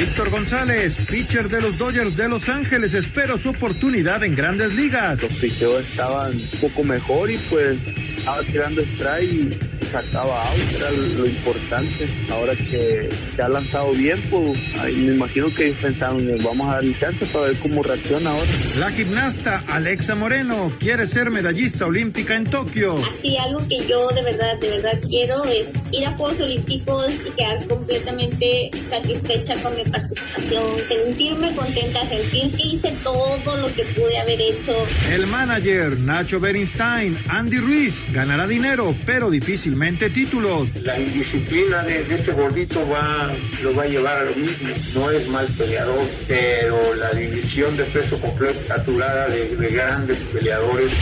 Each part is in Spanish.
Víctor González, pitcher de los Dodgers de Los Ángeles, espero su oportunidad en grandes ligas. Los picheos estaban un poco mejor y pues estaba tirando strike sacaba out, era lo importante. Ahora que se ha lanzado bien, pues ahí me imagino que pensaron, vamos a darle chance para ver cómo reacciona ahora. La gimnasta Alexa Moreno quiere ser medallista olímpica en Tokio. Así, algo que yo de verdad, de verdad quiero es ir a Juegos Olímpicos y quedar completamente satisfecha con mi participación, sentirme contenta, sentir que hice todo lo que pude haber hecho. El manager Nacho Berinstein, Andy Ruiz, ganará dinero, pero difícilmente títulos. La indisciplina de, de este gordito va, lo va a llevar a lo mismo. No es mal peleador, pero la división de peso completo saturada de, de grandes peleadores.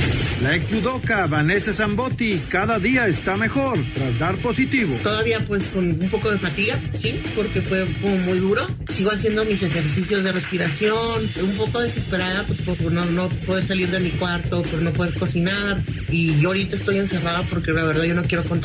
La ex judoka Vanessa Zambotti cada día está mejor tras dar positivo. Todavía pues con un poco de fatiga, sí, porque fue como muy duro. Sigo haciendo mis ejercicios de respiración, un poco desesperada pues por no, no poder salir de mi cuarto, por no poder cocinar. Y yo ahorita estoy encerrada porque la verdad yo no quiero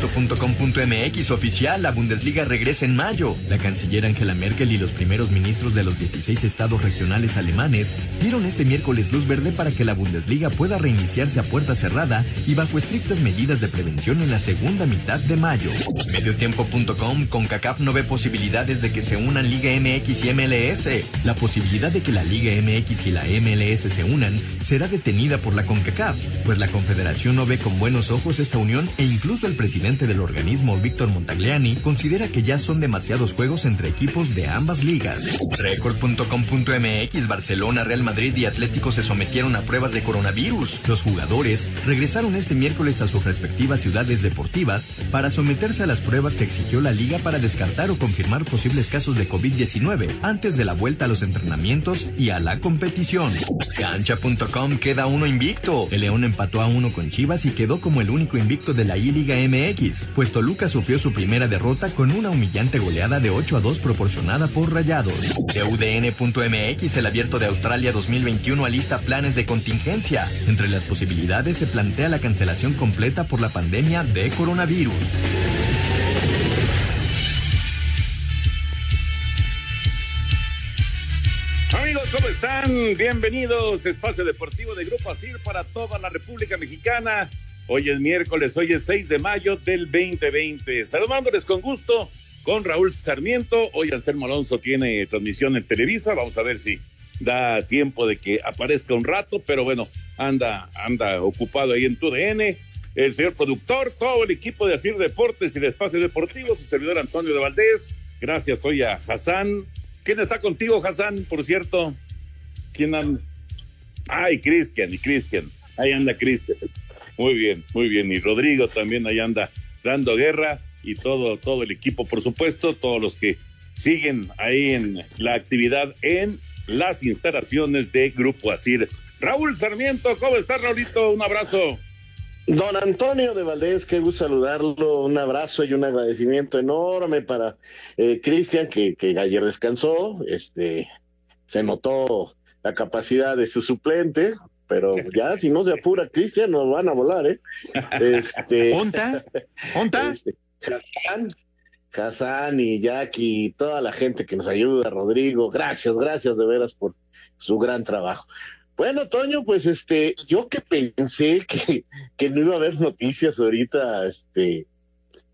Esto.com.mx oficial, la Bundesliga regresa en mayo. La canciller Angela Merkel y los primeros ministros de los 16 estados regionales alemanes dieron este miércoles luz verde para que la Bundesliga pueda reiniciarse a puerta cerrada y bajo estrictas medidas de prevención en la segunda mitad de mayo. Mediotiempo.com, con CACAF no ve posibilidades de que se unan Liga MX y MLS. La posibilidad de que la Liga MX y la MLS se unan será detenida por la CONCACAF, pues la Confederación no ve con buenos ojos esta unión e incluso el presidente del organismo, Víctor Montagliani, considera que ya son demasiados juegos entre equipos de ambas ligas. Record.com.mx, Barcelona, Real Madrid y Atlético se sometieron a pruebas de coronavirus. Los jugadores regresaron este miércoles a sus respectivas ciudades deportivas para someterse a las pruebas que exigió la liga para descartar o confirmar posibles casos de COVID-19 antes de la vuelta a los entrenamientos y a la competición. Cancha.com queda uno invicto. El León empató a uno con Chivas y quedó como el único invicto de la I-Liga MX, pues Toluca sufrió su primera derrota con una humillante goleada de 8 a 2 proporcionada por Rayados. De UDN.mx, el abierto de Australia 2021 alista planes de contingencia. Entre las posibilidades se plantea la cancelación completa por la pandemia de coronavirus. Amigos, ¿cómo están? Bienvenidos. Espacio Deportivo de Grupo ASIR para toda la República Mexicana. Hoy es miércoles, hoy es 6 de mayo del 2020. Saludándoles con gusto con Raúl Sarmiento. Hoy Anselmo Alonso tiene transmisión en Televisa. Vamos a ver si da tiempo de que aparezca un rato, pero bueno, anda, anda ocupado ahí en tu DN. El señor productor, todo el equipo de Asir Deportes y de Espacio Deportivo, su servidor Antonio de Valdés. Gracias hoy a Hassan. ¿Quién está contigo, Hassan, por cierto? ¿Quién anda? Ay, Cristian, y Cristian. Ahí anda Cristian. Muy bien, muy bien. Y Rodrigo también ahí anda dando guerra y todo, todo el equipo, por supuesto, todos los que siguen ahí en la actividad en las instalaciones de Grupo Asir. Raúl Sarmiento, ¿cómo estás, Raulito? Un abrazo. Don Antonio de Valdés, qué gusto saludarlo, un abrazo y un agradecimiento enorme para eh, Cristian, que, que ayer descansó, este, se notó la capacidad de su suplente, pero ya si no se apura Cristian nos van a volar, ¿eh? Este, ¿Onta? ¿Onta? Este, Hassan, Hassan y Jackie y toda la gente que nos ayuda, Rodrigo, gracias, gracias de veras por su gran trabajo. Bueno, Toño, pues este, yo que pensé que, que no iba a haber noticias ahorita, este,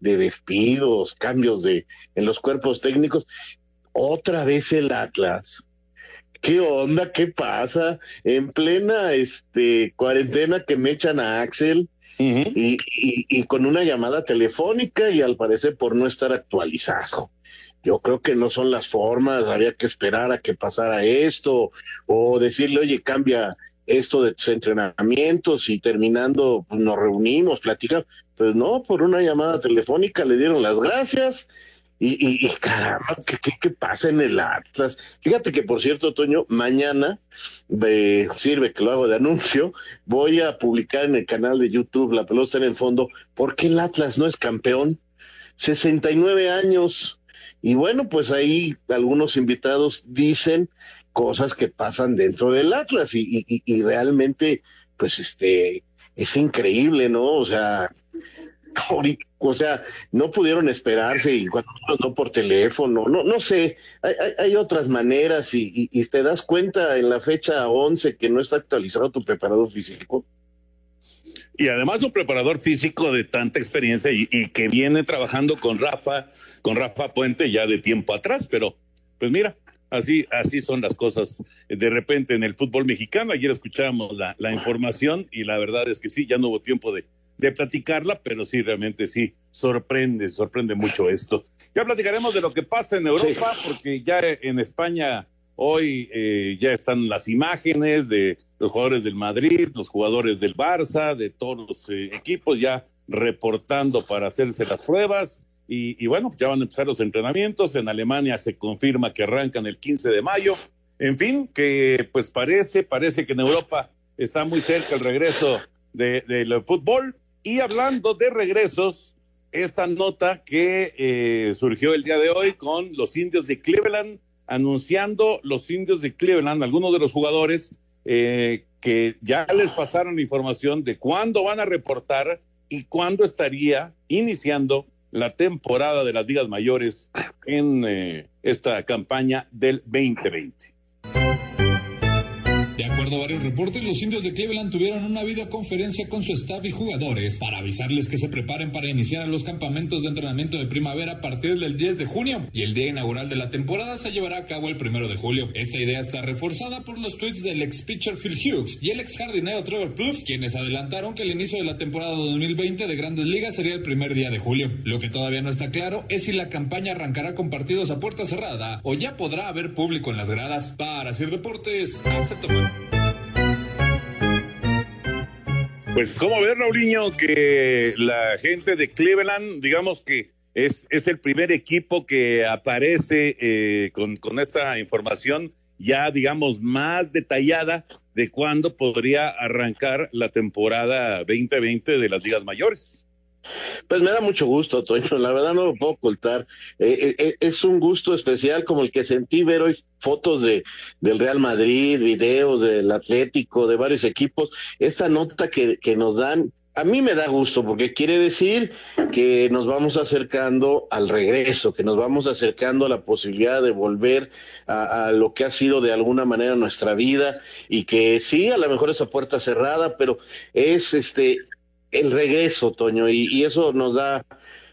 de despidos, cambios de, en los cuerpos técnicos, otra vez el Atlas. ¿Qué onda? ¿Qué pasa? En plena este cuarentena que me echan a Axel y, y, y con una llamada telefónica y al parecer por no estar actualizado. yo creo que no son las formas, había que esperar a que pasara esto, o decirle, oye, cambia esto de tus entrenamientos y terminando pues, nos reunimos, platicamos. Pues no, por una llamada telefónica le dieron las gracias y, y, caramba, ¿qué, ¿qué, pasa en el Atlas? Fíjate que, por cierto, Toño, mañana, sirve que lo hago de anuncio, voy a publicar en el canal de YouTube, La Pelota en el Fondo, ¿por qué el Atlas no es campeón? 69 años. Y bueno, pues ahí algunos invitados dicen cosas que pasan dentro del Atlas y, y, y realmente, pues este, es increíble, ¿no? O sea, o sea, no pudieron esperarse y cuando no por teléfono, no, no sé, hay, otras maneras y, y, te das cuenta en la fecha 11 que no está actualizado tu preparador físico. Y además un preparador físico de tanta experiencia y, y, que viene trabajando con Rafa, con Rafa Puente ya de tiempo atrás, pero pues mira, así, así son las cosas de repente en el fútbol mexicano. Ayer escuchábamos la, la información y la verdad es que sí, ya no hubo tiempo de, de platicarla, pero sí, realmente sí, sorprende, sorprende mucho esto. Ya platicaremos de lo que pasa en Europa, porque ya en España hoy eh, ya están las imágenes de los jugadores del Madrid, los jugadores del Barça, de todos los eh, equipos ya reportando para hacerse las pruebas. Y, y, bueno, ya van a empezar los entrenamientos. En Alemania se confirma que arrancan el 15 de mayo. En fin, que pues parece, parece que en Europa está muy cerca el regreso del de, fútbol. Y hablando de regresos, esta nota que eh, surgió el día de hoy con los indios de Cleveland, anunciando los indios de Cleveland, algunos de los jugadores eh, que ya les pasaron información de cuándo van a reportar y cuándo estaría iniciando la temporada de las ligas mayores en eh, esta campaña del 2020. Varios reportes, los indios de Cleveland tuvieron una videoconferencia con su staff y jugadores para avisarles que se preparen para iniciar los campamentos de entrenamiento de primavera a partir del 10 de junio y el día inaugural de la temporada se llevará a cabo el primero de julio. Esta idea está reforzada por los tweets del ex pitcher Phil Hughes y el ex jardinero Trevor Plouffe, quienes adelantaron que el inicio de la temporada 2020 de Grandes Ligas sería el primer día de julio. Lo que todavía no está claro es si la campaña arrancará con partidos a puerta cerrada o ya podrá haber público en las gradas. Para hacer deportes, acepto. Pues, ¿cómo ver, Raulinho, que la gente de Cleveland, digamos que es, es el primer equipo que aparece eh, con, con esta información ya, digamos, más detallada de cuándo podría arrancar la temporada 2020 de las ligas mayores? Pues me da mucho gusto, Toño, la verdad no lo puedo ocultar. Eh, eh, es un gusto especial como el que sentí ver hoy fotos de del Real Madrid, videos del Atlético, de varios equipos. Esta nota que, que nos dan, a mí me da gusto porque quiere decir que nos vamos acercando al regreso, que nos vamos acercando a la posibilidad de volver a, a, lo que ha sido de alguna manera nuestra vida y que sí, a lo mejor esa puerta cerrada, pero es este el regreso, Toño, y, y, eso nos da,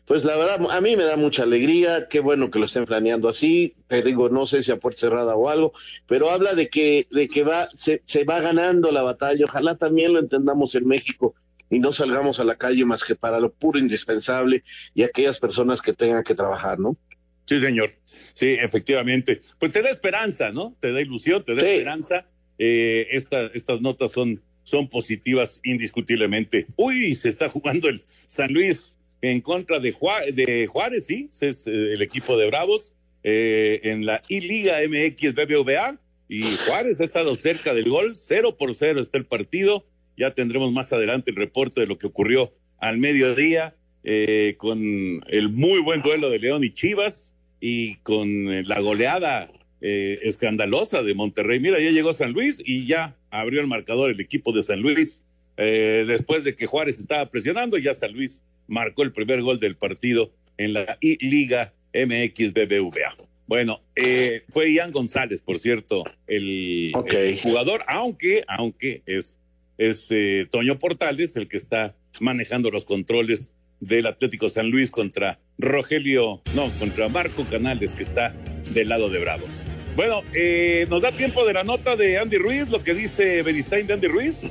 pues la verdad, a mí me da mucha alegría, qué bueno que lo estén planeando así, te digo, no sé si a puerta cerrada o algo, pero habla de que, de que va, se, se va ganando la batalla, ojalá también lo entendamos en México y no salgamos a la calle más que para lo puro indispensable y aquellas personas que tengan que trabajar, ¿no? Sí, señor. Sí, efectivamente. Pues te da esperanza, ¿no? Te da ilusión, te da sí. esperanza. Eh, esta, estas notas son son positivas indiscutiblemente. Uy, se está jugando el San Luis en contra de, Juárez, sí, es eh, el equipo de Bravos eh, en la I-Liga MX BBVA y Juárez ha estado cerca del gol, cero por cero está el partido. Ya tendremos más adelante el reporte de lo que ocurrió al mediodía eh, con el muy buen duelo de León y Chivas y con la goleada eh, escandalosa de Monterrey. Mira, ya llegó San Luis y ya abrió el marcador el equipo de San Luis. Eh, después de que Juárez estaba presionando, ya San Luis marcó el primer gol del partido en la I Liga MX BBVA. Bueno, eh, fue Ian González, por cierto, el, okay. el jugador, aunque, aunque es, es eh, Toño Portales el que está manejando los controles del Atlético San Luis contra Rogelio, no, contra Marco Canales, que está del lado de Bravos. Bueno, eh, nos da tiempo de la nota de Andy Ruiz, lo que dice Beristain de Andy Ruiz.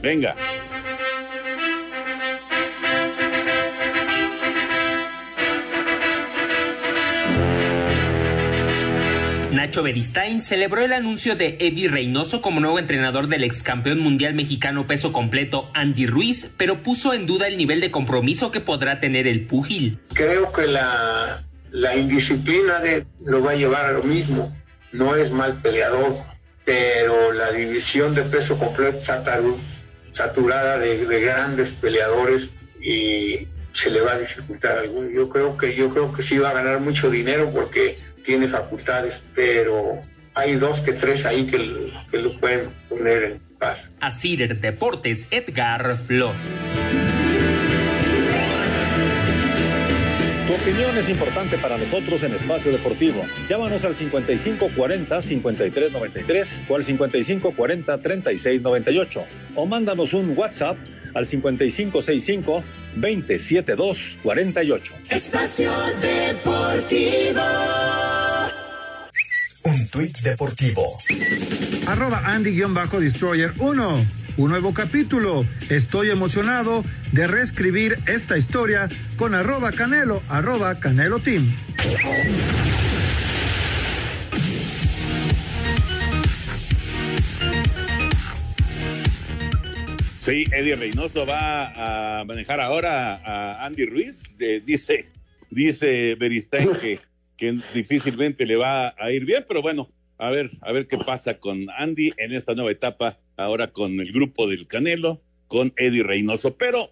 Venga. Nacho Beristain celebró el anuncio de Eddie Reynoso como nuevo entrenador del ex campeón mundial mexicano peso completo Andy Ruiz, pero puso en duda el nivel de compromiso que podrá tener el púgil. Creo que la, la indisciplina de, lo va a llevar a lo mismo. No es mal peleador, pero la división de peso completo saturada de, de grandes peleadores y se le va a dificultar algo. Yo creo que yo creo que sí va a ganar mucho dinero porque tiene facultades, pero hay dos que tres ahí que, que lo pueden poner en paz. Así Deportes, Edgar Flores. Tu opinión es importante para nosotros en Espacio Deportivo. Llámanos al 5540-5393 o al 5540-3698 o mándanos un WhatsApp al 5565-27248. Espacio Deportivo. Un tuit deportivo. Arroba Andy-Destroyer 1. Un nuevo capítulo. Estoy emocionado de reescribir esta historia con arroba Canelo, arroba Canelo Team. Sí, Eddie Reynoso va a manejar ahora a Andy Ruiz. Eh, dice, dice Beristain que, que difícilmente le va a ir bien, pero bueno, a ver, a ver qué pasa con Andy en esta nueva etapa, ahora con el grupo del Canelo, con Eddie Reynoso. Pero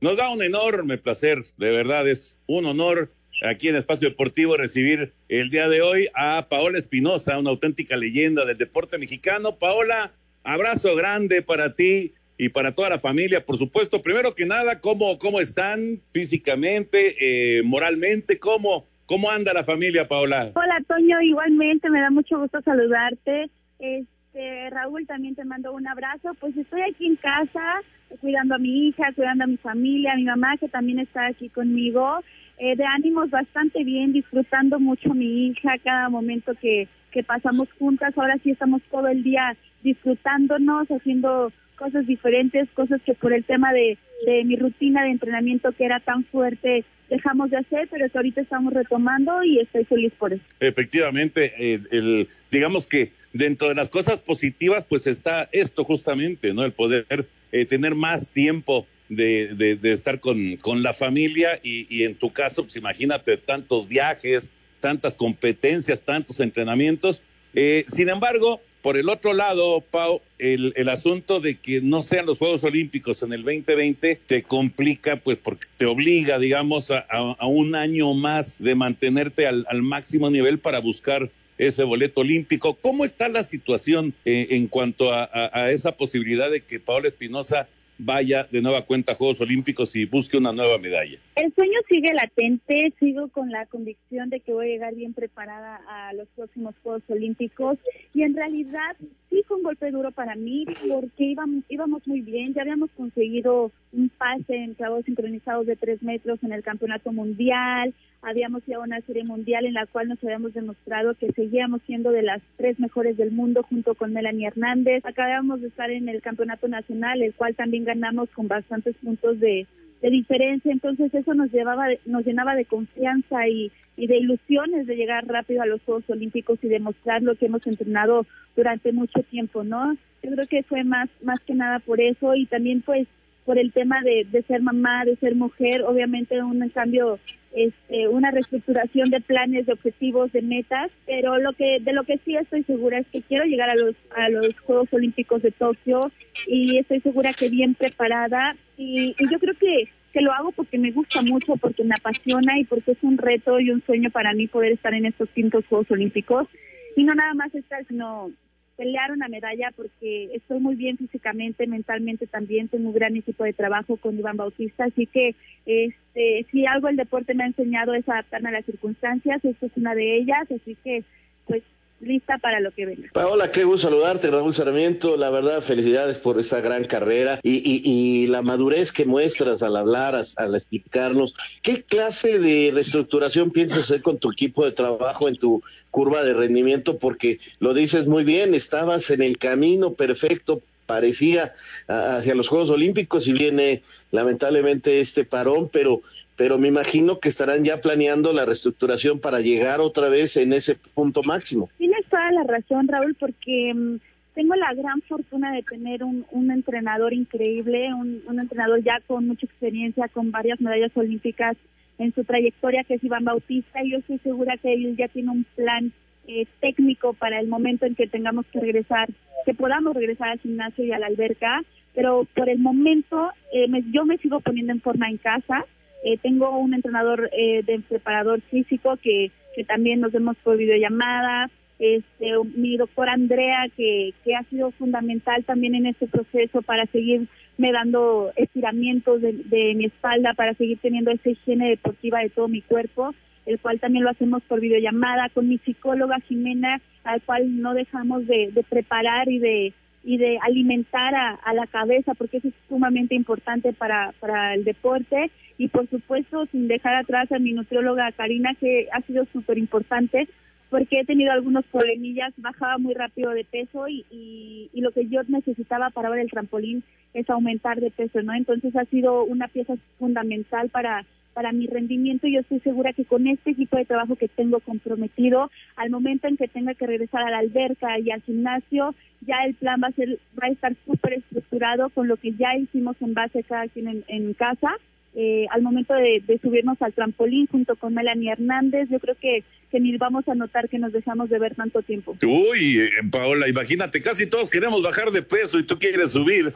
nos da un enorme placer, de verdad es un honor aquí en Espacio Deportivo recibir el día de hoy a Paola Espinosa, una auténtica leyenda del deporte mexicano. Paola, abrazo grande para ti y para toda la familia, por supuesto. Primero que nada, ¿cómo, cómo están físicamente, eh, moralmente? ¿Cómo, ¿Cómo anda la familia, Paola? Hola, Toño, igualmente, me da mucho gusto saludarte. Este, Raúl, también te mando un abrazo. Pues estoy aquí en casa, cuidando a mi hija, cuidando a mi familia, a mi mamá, que también está aquí conmigo. Eh, de ánimos bastante bien, disfrutando mucho a mi hija, cada momento que, que pasamos juntas. Ahora sí estamos todo el día disfrutándonos, haciendo cosas diferentes, cosas que por el tema de, de mi rutina de entrenamiento que era tan fuerte dejamos de hacer, pero que ahorita estamos retomando y estoy feliz por eso. Efectivamente, el, digamos que dentro de las cosas positivas, pues está esto justamente, ¿no? El poder eh, tener más tiempo de, de, estar con, con la familia y, y, en tu caso, pues imagínate tantos viajes, tantas competencias, tantos entrenamientos. Eh, sin embargo, por el otro lado, Pau, el, asunto de que no sean los Juegos Olímpicos en el 2020 te complica, pues porque te obliga, digamos, a, un año más de mantenerte al, máximo nivel para buscar ese boleto olímpico. ¿Cómo está la situación eh, en cuanto a, a, esa posibilidad de que Paola Espinosa vaya de nueva cuenta a Juegos Olímpicos y busque una nueva medalla? El sueño sigue latente, sigo con la convicción de que voy a llegar bien preparada a los próximos Juegos Olímpicos y en realidad sí fue un golpe duro para mí porque íbamos, íbamos muy bien, ya habíamos conseguido un pase en clavos sincronizados de tres metros en el Campeonato Mundial, habíamos ido a una serie mundial en la cual nos habíamos demostrado que seguíamos siendo de las tres mejores del mundo junto con Melanie Hernández. Acabamos de estar en el Campeonato Nacional, el cual también ganamos con bastantes puntos de, de diferencia, entonces eso nos llevaba, nos llenaba de confianza y, y de ilusiones de llegar rápido a los Juegos Olímpicos y demostrar lo que hemos entrenado durante mucho tiempo, ¿no? Yo creo que fue más, más que nada por eso y también pues por el tema de, de ser mamá, de ser mujer, obviamente un cambio, este, una reestructuración de planes, de objetivos, de metas, pero lo que de lo que sí estoy segura es que quiero llegar a los a los Juegos Olímpicos de Tokio y estoy segura que bien preparada y, y yo creo que que lo hago porque me gusta mucho, porque me apasiona y porque es un reto y un sueño para mí poder estar en estos quintos Juegos Olímpicos. Y no nada más estar, sino pelear una medalla porque estoy muy bien físicamente, mentalmente también, tengo un gran equipo de trabajo con Iván Bautista, así que este, si algo el deporte me ha enseñado es adaptarme a las circunstancias, esto es una de ellas, así que pues lista para lo que venga. Paola, qué gusto saludarte, Raúl Sarmiento. La verdad, felicidades por esa gran carrera y, y, y la madurez que muestras al hablar, al explicarnos. ¿Qué clase de reestructuración piensas hacer con tu equipo de trabajo en tu curva de rendimiento? Porque lo dices muy bien, estabas en el camino perfecto parecía hacia los Juegos Olímpicos y viene lamentablemente este parón, pero pero me imagino que estarán ya planeando la reestructuración para llegar otra vez en ese punto máximo. Tienes toda la razón, Raúl, porque mm, tengo la gran fortuna de tener un, un entrenador increíble, un, entrenador ya con mucha experiencia, con varias medallas olímpicas en su trayectoria, que es Iván Bautista, y yo estoy segura que él ya tiene un plan eh, técnico para el momento en que tengamos que regresar, que podamos regresar al gimnasio y a la alberca, pero por el momento eh, me- yo me sigo poniendo en forma en casa. Eh, tengo un entrenador eh, de preparador físico que, que también nos vemos por videollamada. Este, mi doctora Andrea, que, que ha sido fundamental también en este proceso para seguirme dando estiramientos de, de mi espalda, para seguir teniendo esa higiene deportiva de todo mi cuerpo, el cual también lo hacemos por videollamada con mi psicóloga Jimena, al cual no dejamos de, de preparar y de y de alimentar a, la cabeza, porque eso es sumamente importante para, para el deporte. Y por supuesto, sin dejar atrás a mi nutrióloga Karina, que ha sido súper importante, porque he tenido algunos problemillas, bajaba muy rápido de peso y, y, y lo que yo necesitaba para ver el trampolín es aumentar de peso, ¿no? Entonces ha sido una pieza fundamental para para mi rendimiento y yo estoy segura que con este equipo de trabajo que tengo comprometido, al momento en que tenga que regresar a la alberca y al gimnasio, ya el plan va a ser va a estar súper estructurado con lo que ya hicimos en base cada quien en, en casa. Eh, al momento de, de subirnos al trampolín junto con Melanie Hernández, yo creo que, que ni vamos a notar que nos dejamos de ver tanto tiempo. Uy, eh, Paola, imagínate, casi todos queremos bajar de peso y tú quieres subir.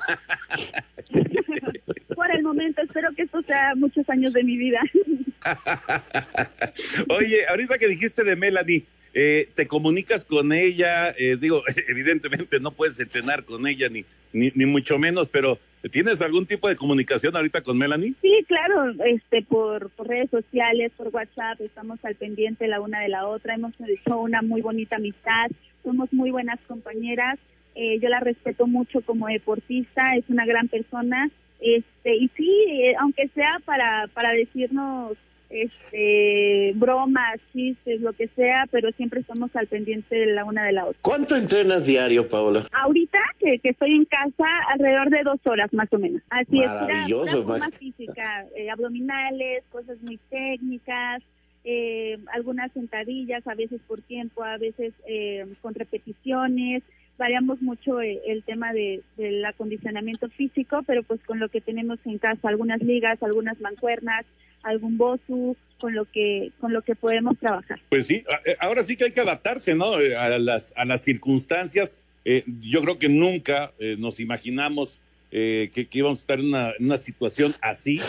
Por el momento, espero que esto sea muchos años de mi vida. Oye, ahorita que dijiste de Melanie, eh, ¿te comunicas con ella? Eh, digo, evidentemente no puedes entrenar con ella ni, ni, ni mucho menos, pero ¿tienes algún tipo de comunicación ahorita con Melanie? Sí, claro, este, por, por redes sociales, por WhatsApp, estamos al pendiente la una de la otra, hemos hecho una muy bonita amistad, somos muy buenas compañeras, eh, yo la respeto mucho como deportista, es una gran persona, este, y sí, eh, aunque sea para, para decirnos este, bromas, chistes, lo que sea, pero siempre estamos al pendiente de la una de la otra. ¿Cuánto entrenas diario, Paola? Ahorita que, que estoy en casa, alrededor de dos horas más o menos. Así es, Maravilloso, pura forma Max. física, eh, abdominales, cosas muy técnicas, eh, algunas sentadillas, a veces por tiempo, a veces eh, con repeticiones. Variamos mucho eh, el tema de, del acondicionamiento físico, pero pues con lo que tenemos en casa, algunas ligas, algunas mancuernas, algún bosu, con lo que con lo que podemos trabajar. Pues sí, eh, ahora sí que hay que adaptarse, ¿no? Eh, A las, a las circunstancias. Eh, yo creo que nunca nos imaginamos eh, que, íbamos a estar en una, situación así,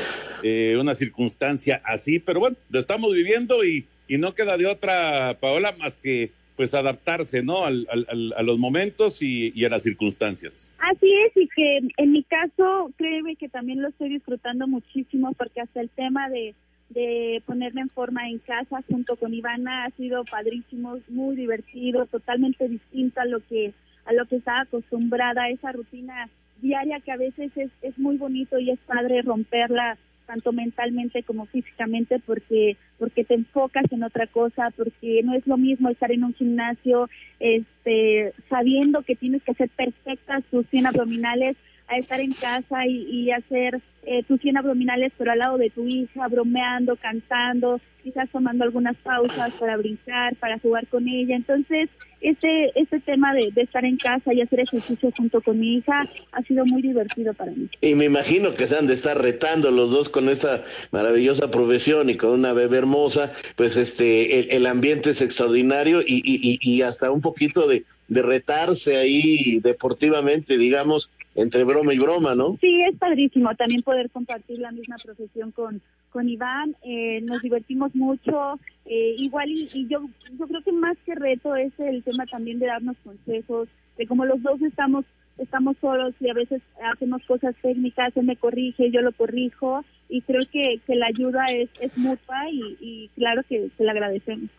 una circunstancia así, pero bueno, lo estamos viviendo y, y no queda de otra, Paola, más que pues adaptarse, ¿no? Al, al- a los momentos y, y a las circunstancias. Así es, y que en mi caso, créeme que también lo estoy disfrutando muchísimo porque hasta el tema de, de ponerme en forma en casa junto con Ivana ha sido padrísimo, muy divertido, totalmente distinto a lo que a lo que estaba acostumbrada, esa rutina diaria que a veces es, es muy bonito y es padre romperla tanto mentalmente como físicamente porque porque te enfocas en otra cosa porque no es lo mismo estar en un gimnasio este sabiendo que tienes que hacer perfectas tus 100 abdominales a estar en casa y, y hacer eh, tus 100 abdominales pero al lado de tu hija bromeando cantando quizás tomando algunas pausas para brincar para jugar con ella. Entonces este este tema de, estar en casa y hacer ejercicio junto con mi hija ha sido muy divertido para mí. Y me imagino que se han de estar retando los dos con esta maravillosa profesión y con una bebé hermosa, pues este, el, el ambiente es extraordinario y, y, y hasta un poquito de, de retarse ahí deportivamente, digamos, entre broma y broma, ¿no? Sí, es padrísimo también poder compartir la misma profesión con, con Iván. Eh, nos divertimos mucho. Eh, igual, y, y yo, yo creo que más que reto es el tema también de darnos consejos, de como los dos estamos estamos solos y a veces hacemos cosas técnicas, él me corrige, yo lo corrijo y creo que, que la ayuda es, es mutua y, claro que, que le agradecemos.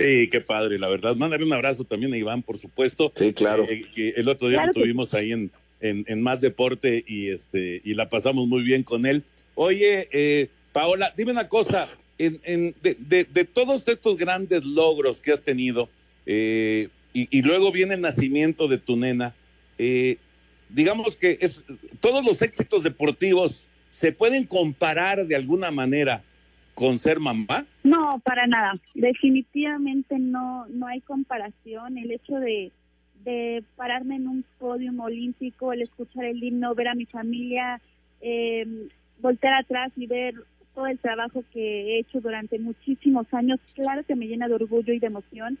Sí, qué padre, la verdad. Mándale un abrazo también a Iván, por supuesto. Sí, claro. Eh, que el otro día Claro lo que tuvimos ahí en, en, en Más Deporte y este y la pasamos muy bien con él. Oye, eh, Paola, dime una cosa. En, en, de, de, de todos estos grandes logros que has tenido, eh, y, y luego viene el nacimiento de tu nena, eh, digamos que es, todos los éxitos deportivos ¿se pueden comparar de alguna manera con ser mamá? No, para nada. Definitivamente no, no hay comparación. El hecho de, de pararme en un podio olímpico, el escuchar el himno, ver a mi familia, eh, voltear atrás y ver todo el trabajo que he hecho durante muchísimos años, claro que me llena de orgullo y de emoción,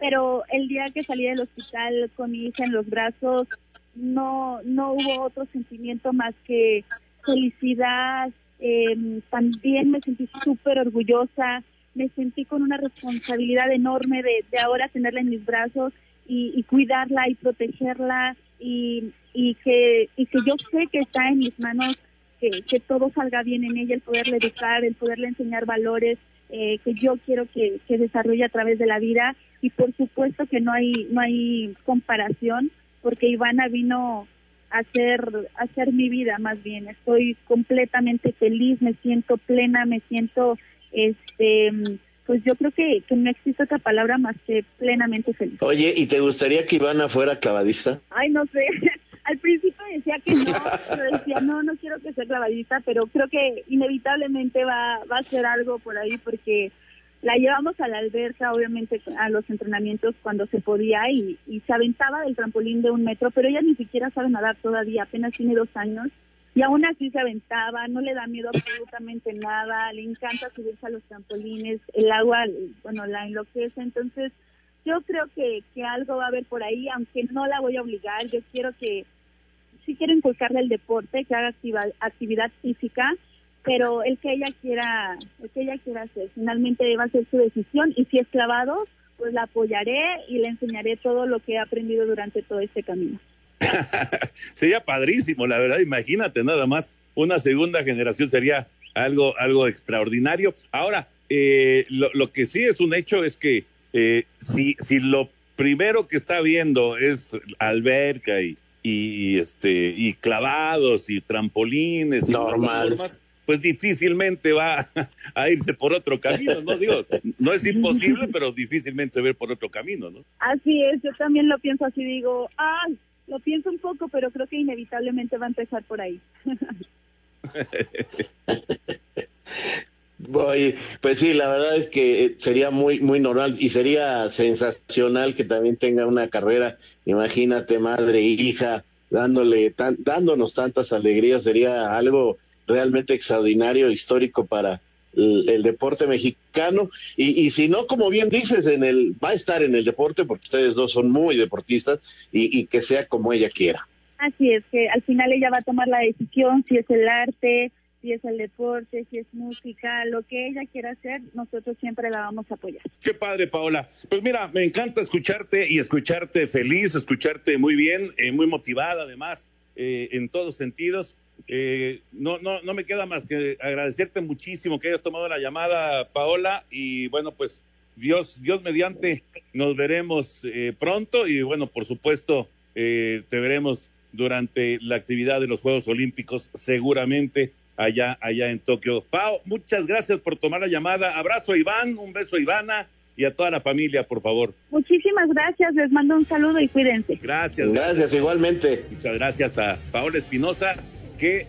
pero el día que salí del hospital con mi hija en los brazos, no, no hubo otro sentimiento más que felicidad, eh, también me sentí súper orgullosa, me sentí con una responsabilidad enorme de, de ahora tenerla en mis brazos y, y cuidarla y protegerla y, y, que, y que yo sé que está en mis manos que, que todo salga bien en ella, el poderle educar, el poderle enseñar valores eh, que yo quiero que, que desarrolle a través de la vida. Y por supuesto que no hay no hay comparación porque Ivana vino hacer hacer mi vida más bien. Estoy completamente feliz me siento plena me siento este pues yo creo que, que no existe otra palabra más que plenamente feliz. Oye, ¿y te gustaría que Ivana fuera clavadista? ay no sé. Al principio decía que no pero decía no no quiero que sea clavadista pero creo que inevitablemente va va a ser algo por ahí porque la llevamos a la alberca, obviamente a los entrenamientos cuando se podía y, se aventaba del trampolín de un metro, pero ella ni siquiera sabe nadar todavía, apenas tiene dos años y aún así se aventaba, no le da miedo absolutamente nada, le encanta subirse a los trampolines, el agua, bueno, la enloquece, entonces yo creo que, que algo va a haber por ahí, aunque no la voy a obligar, yo quiero que, sí quiero inculcarle el deporte, que haga activa, actividad física, pero el que ella quiera, el que ella quiera hacer, finalmente va a ser su decisión y si es clavado, pues la apoyaré y le enseñaré todo lo que he aprendido durante todo este camino. sería padrísimo, la verdad, imagínate nada más, una segunda generación sería algo, algo extraordinario. Ahora, eh, lo, lo, que sí es un hecho es que eh, si, si lo primero que está viendo es alberca y, y, este y clavados y trampolines y normal pues difícilmente va a irse por otro camino, ¿no? Digo, no es imposible, pero difícilmente se ve por otro camino, ¿no? Así es, yo también lo pienso así, digo, ah, lo pienso un poco, pero creo que inevitablemente va a empezar por ahí. Voy, pues sí, la verdad es que sería muy muy normal y sería sensacional que también tenga una carrera. Imagínate, madre e hija, dándole tan, dándonos tantas alegrías, sería algo realmente extraordinario, histórico para el, el deporte mexicano. Y, y, si no, como bien dices, en el va a estar en el deporte, porque ustedes dos son muy deportistas, y, y que sea como ella quiera. Así es, que al final ella va a tomar la decisión si es el arte, si es el deporte, si es música, lo que ella quiera hacer, nosotros siempre la vamos a apoyar. Qué padre, Paola. Pues mira, me encanta escucharte y escucharte feliz, escucharte muy bien, eh, muy motivada además, eh, en todos sentidos. Eh, no, no, no me queda más que agradecerte muchísimo que hayas tomado la llamada, Paola, y bueno, pues Dios, Dios mediante, nos veremos eh, pronto y bueno, por supuesto, eh, te veremos durante la actividad de los Juegos Olímpicos, seguramente allá, allá en Tokio. Pau, muchas gracias por tomar la llamada. Abrazo a Iván, un beso a Ivana y a toda la familia, por favor. Muchísimas gracias, les mando un saludo y cuídense. Gracias. Gracias, igualmente. Muchas gracias a Paola Espinosa que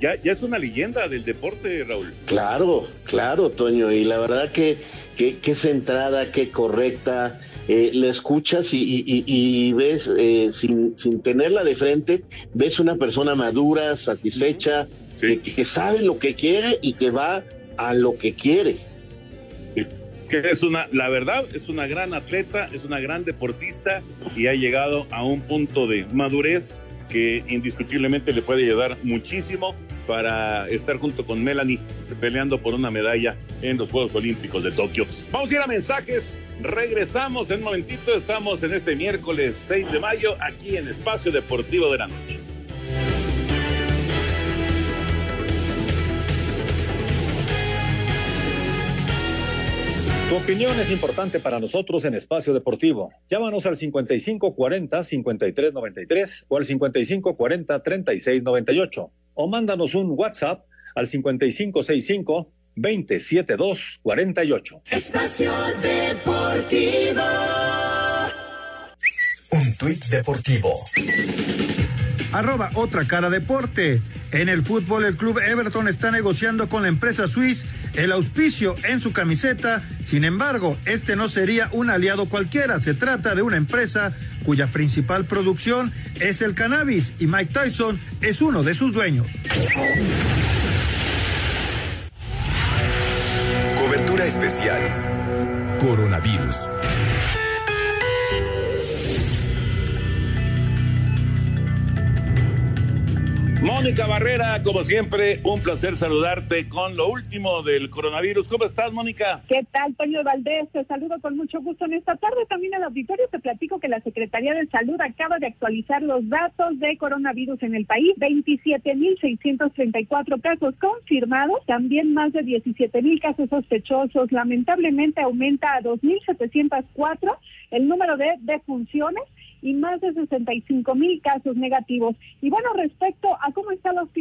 ya, ya es una leyenda del deporte, Raúl. Claro, claro, Toño, y la verdad que, que, que centrada, que correcta, eh, la escuchas y, y, y ves, eh, sin, sin tenerla de frente, ves una persona madura, satisfecha, sí. que, que sabe lo que quiere y que va a lo que quiere. que es una, la verdad, es una gran atleta, es una gran deportista y ha llegado a un punto de madurez que indiscutiblemente le puede ayudar muchísimo para estar junto con Melanie peleando por una medalla en los Juegos Olímpicos de Tokio. Vamos a ir a mensajes, regresamos en un momentito, estamos en este miércoles 6 de mayo aquí en Espacio Deportivo de la Noche. Tu opinión es importante para nosotros en Espacio Deportivo. Llámanos al 5540-5393 o al 5540-3698 o mándanos un WhatsApp al 5565-27248. Espacio Deportivo. Un tuit deportivo. Arroba otra cara deporte. En el fútbol, el club Everton está negociando con la empresa Swiss el auspicio en su camiseta. Sin embargo, este no sería un aliado cualquiera. Se trata de una empresa cuya principal producción es el cannabis y Mike Tyson es uno de sus dueños. Cobertura especial. Coronavirus. Mónica Barrera, como siempre, un placer saludarte con lo último del coronavirus. ¿Cómo estás, Mónica? ¿Qué tal, Toño Valdés? Te saludo con mucho gusto en esta tarde. También al auditorio te platico que la Secretaría de Salud acaba de actualizar los datos de coronavirus en el país. 27.634 casos confirmados, también más de 17.000 casos sospechosos. Lamentablemente aumenta a 2.704 el número de defunciones y más de 65 mil casos negativos. Y bueno, respecto a cómo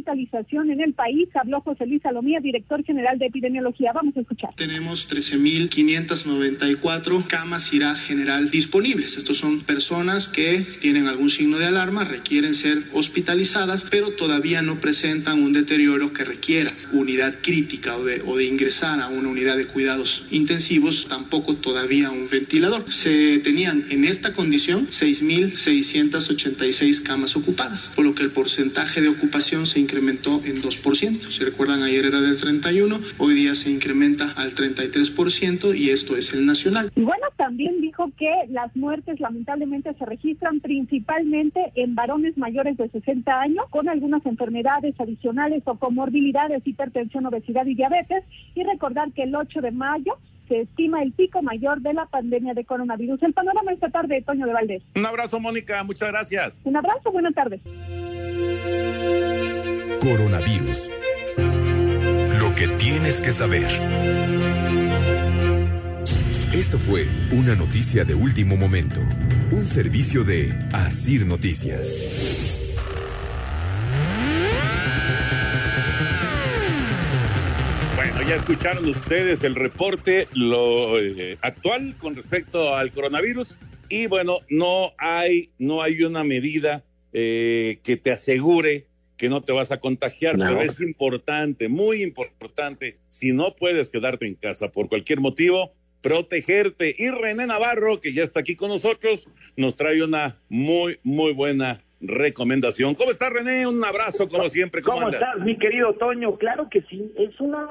hospitalización en el país, habló José Luis Salomía, director general de epidemiología. Vamos a escuchar. Tenemos 13.594 camas IRA general disponibles. Estos son personas que tienen algún signo de alarma, requieren ser hospitalizadas, pero todavía no presentan un deterioro que requiera unidad crítica o de, o de ingresar a una unidad de cuidados intensivos, tampoco todavía un ventilador. Se tenían en esta condición 6 1.686 camas ocupadas, por lo que el porcentaje de ocupación se incrementó en 2%. Si recuerdan, ayer era del 31, hoy día se incrementa al 33% y esto es el nacional. Y bueno, también dijo que las muertes lamentablemente se registran principalmente en varones mayores de 60 años con algunas enfermedades adicionales o comorbilidades, hipertensión, obesidad y diabetes. Y recordar que el 8 de mayo se estima el pico mayor de la pandemia de coronavirus. El panorama esta tarde, Toño de Valdés. Un abrazo, Mónica. Muchas gracias. Un abrazo. Buenas tardes. Coronavirus. Lo que tienes que saber. Esto fue una noticia de último momento. Un servicio de Asir Noticias. Bueno, ya escucharon ustedes el reporte lo eh, actual con respecto al coronavirus y bueno, no hay no hay una medida eh, que te asegure que no te vas a contagiar, No. pero es importante, muy importante, si no puedes quedarte en casa por cualquier motivo, protegerte. Y René Navarro, que ya está aquí con nosotros, nos trae una muy, muy buena recomendación. ¿Cómo está René? Un abrazo como siempre. ¿Cómo, ¿Cómo andas? estás, mi querido Toño? Claro que sí, es una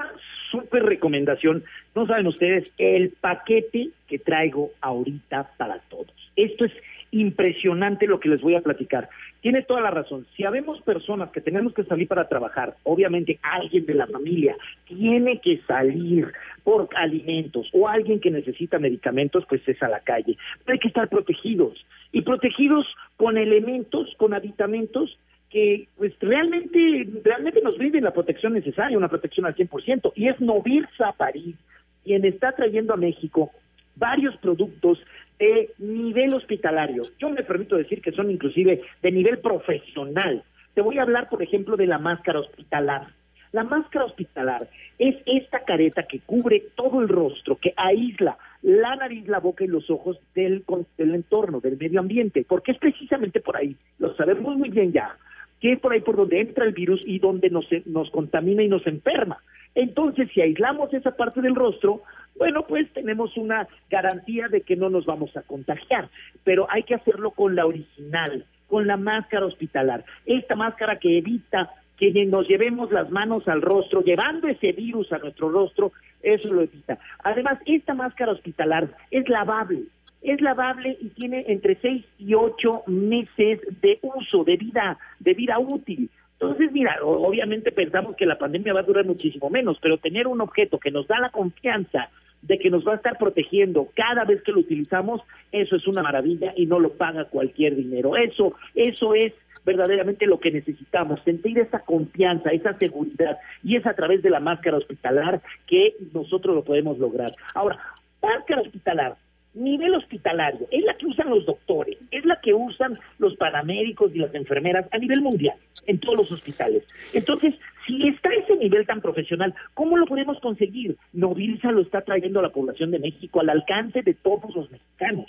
súper recomendación. No saben ustedes el paquete que traigo ahorita para todos. Esto es impresionante lo que les voy a platicar. Tiene toda la razón. Si habemos personas que tenemos que salir para trabajar, obviamente alguien de la familia tiene que salir por alimentos o alguien que necesita medicamentos, pues es a la calle. Pero hay que estar protegidos y protegidos con elementos, con aditamentos que pues realmente realmente nos brinden la protección necesaria, una protección al 100%, y es Novir París quien está trayendo a México varios productos de nivel hospitalario. Yo me permito decir que son inclusive de nivel profesional. Te voy a hablar, por ejemplo, de la máscara hospitalar. La máscara hospitalar es esta careta que cubre todo el rostro, que aísla la nariz, la boca y los ojos del, del entorno, del medio ambiente, porque es precisamente por ahí, lo sabemos muy bien ya, que es por ahí por donde entra el virus y donde nos, nos contamina y nos enferma. Entonces, si aislamos esa parte del rostro, bueno, pues tenemos una garantía de que no nos vamos a contagiar, pero hay que hacerlo con la original, con la máscara hospitalar. Esta máscara que evita que nos llevemos las manos al rostro, llevando ese virus a nuestro rostro, eso lo evita. Además, esta máscara hospitalar es lavable, es lavable y tiene entre seis y ocho meses de uso, de vida, de vida útil. Entonces, mira, obviamente pensamos que la pandemia va a durar muchísimo menos, pero tener un objeto que nos da la confianza de que nos va a estar protegiendo cada vez que lo utilizamos, eso es una maravilla y no lo paga cualquier dinero. Eso, eso es verdaderamente lo que necesitamos, sentir esa confianza, esa seguridad, y es a través de la máscara hospitalar que nosotros lo podemos lograr. Ahora, máscara hospitalar, nivel hospitalario, es la que usan los doctores, es la que usan los paramédicos y las enfermeras a nivel mundial, en todos los hospitales. Entonces, si está ese nivel tan profesional, ¿cómo lo podemos conseguir? Novilsa lo está trayendo a la población de México al alcance de todos los mexicanos.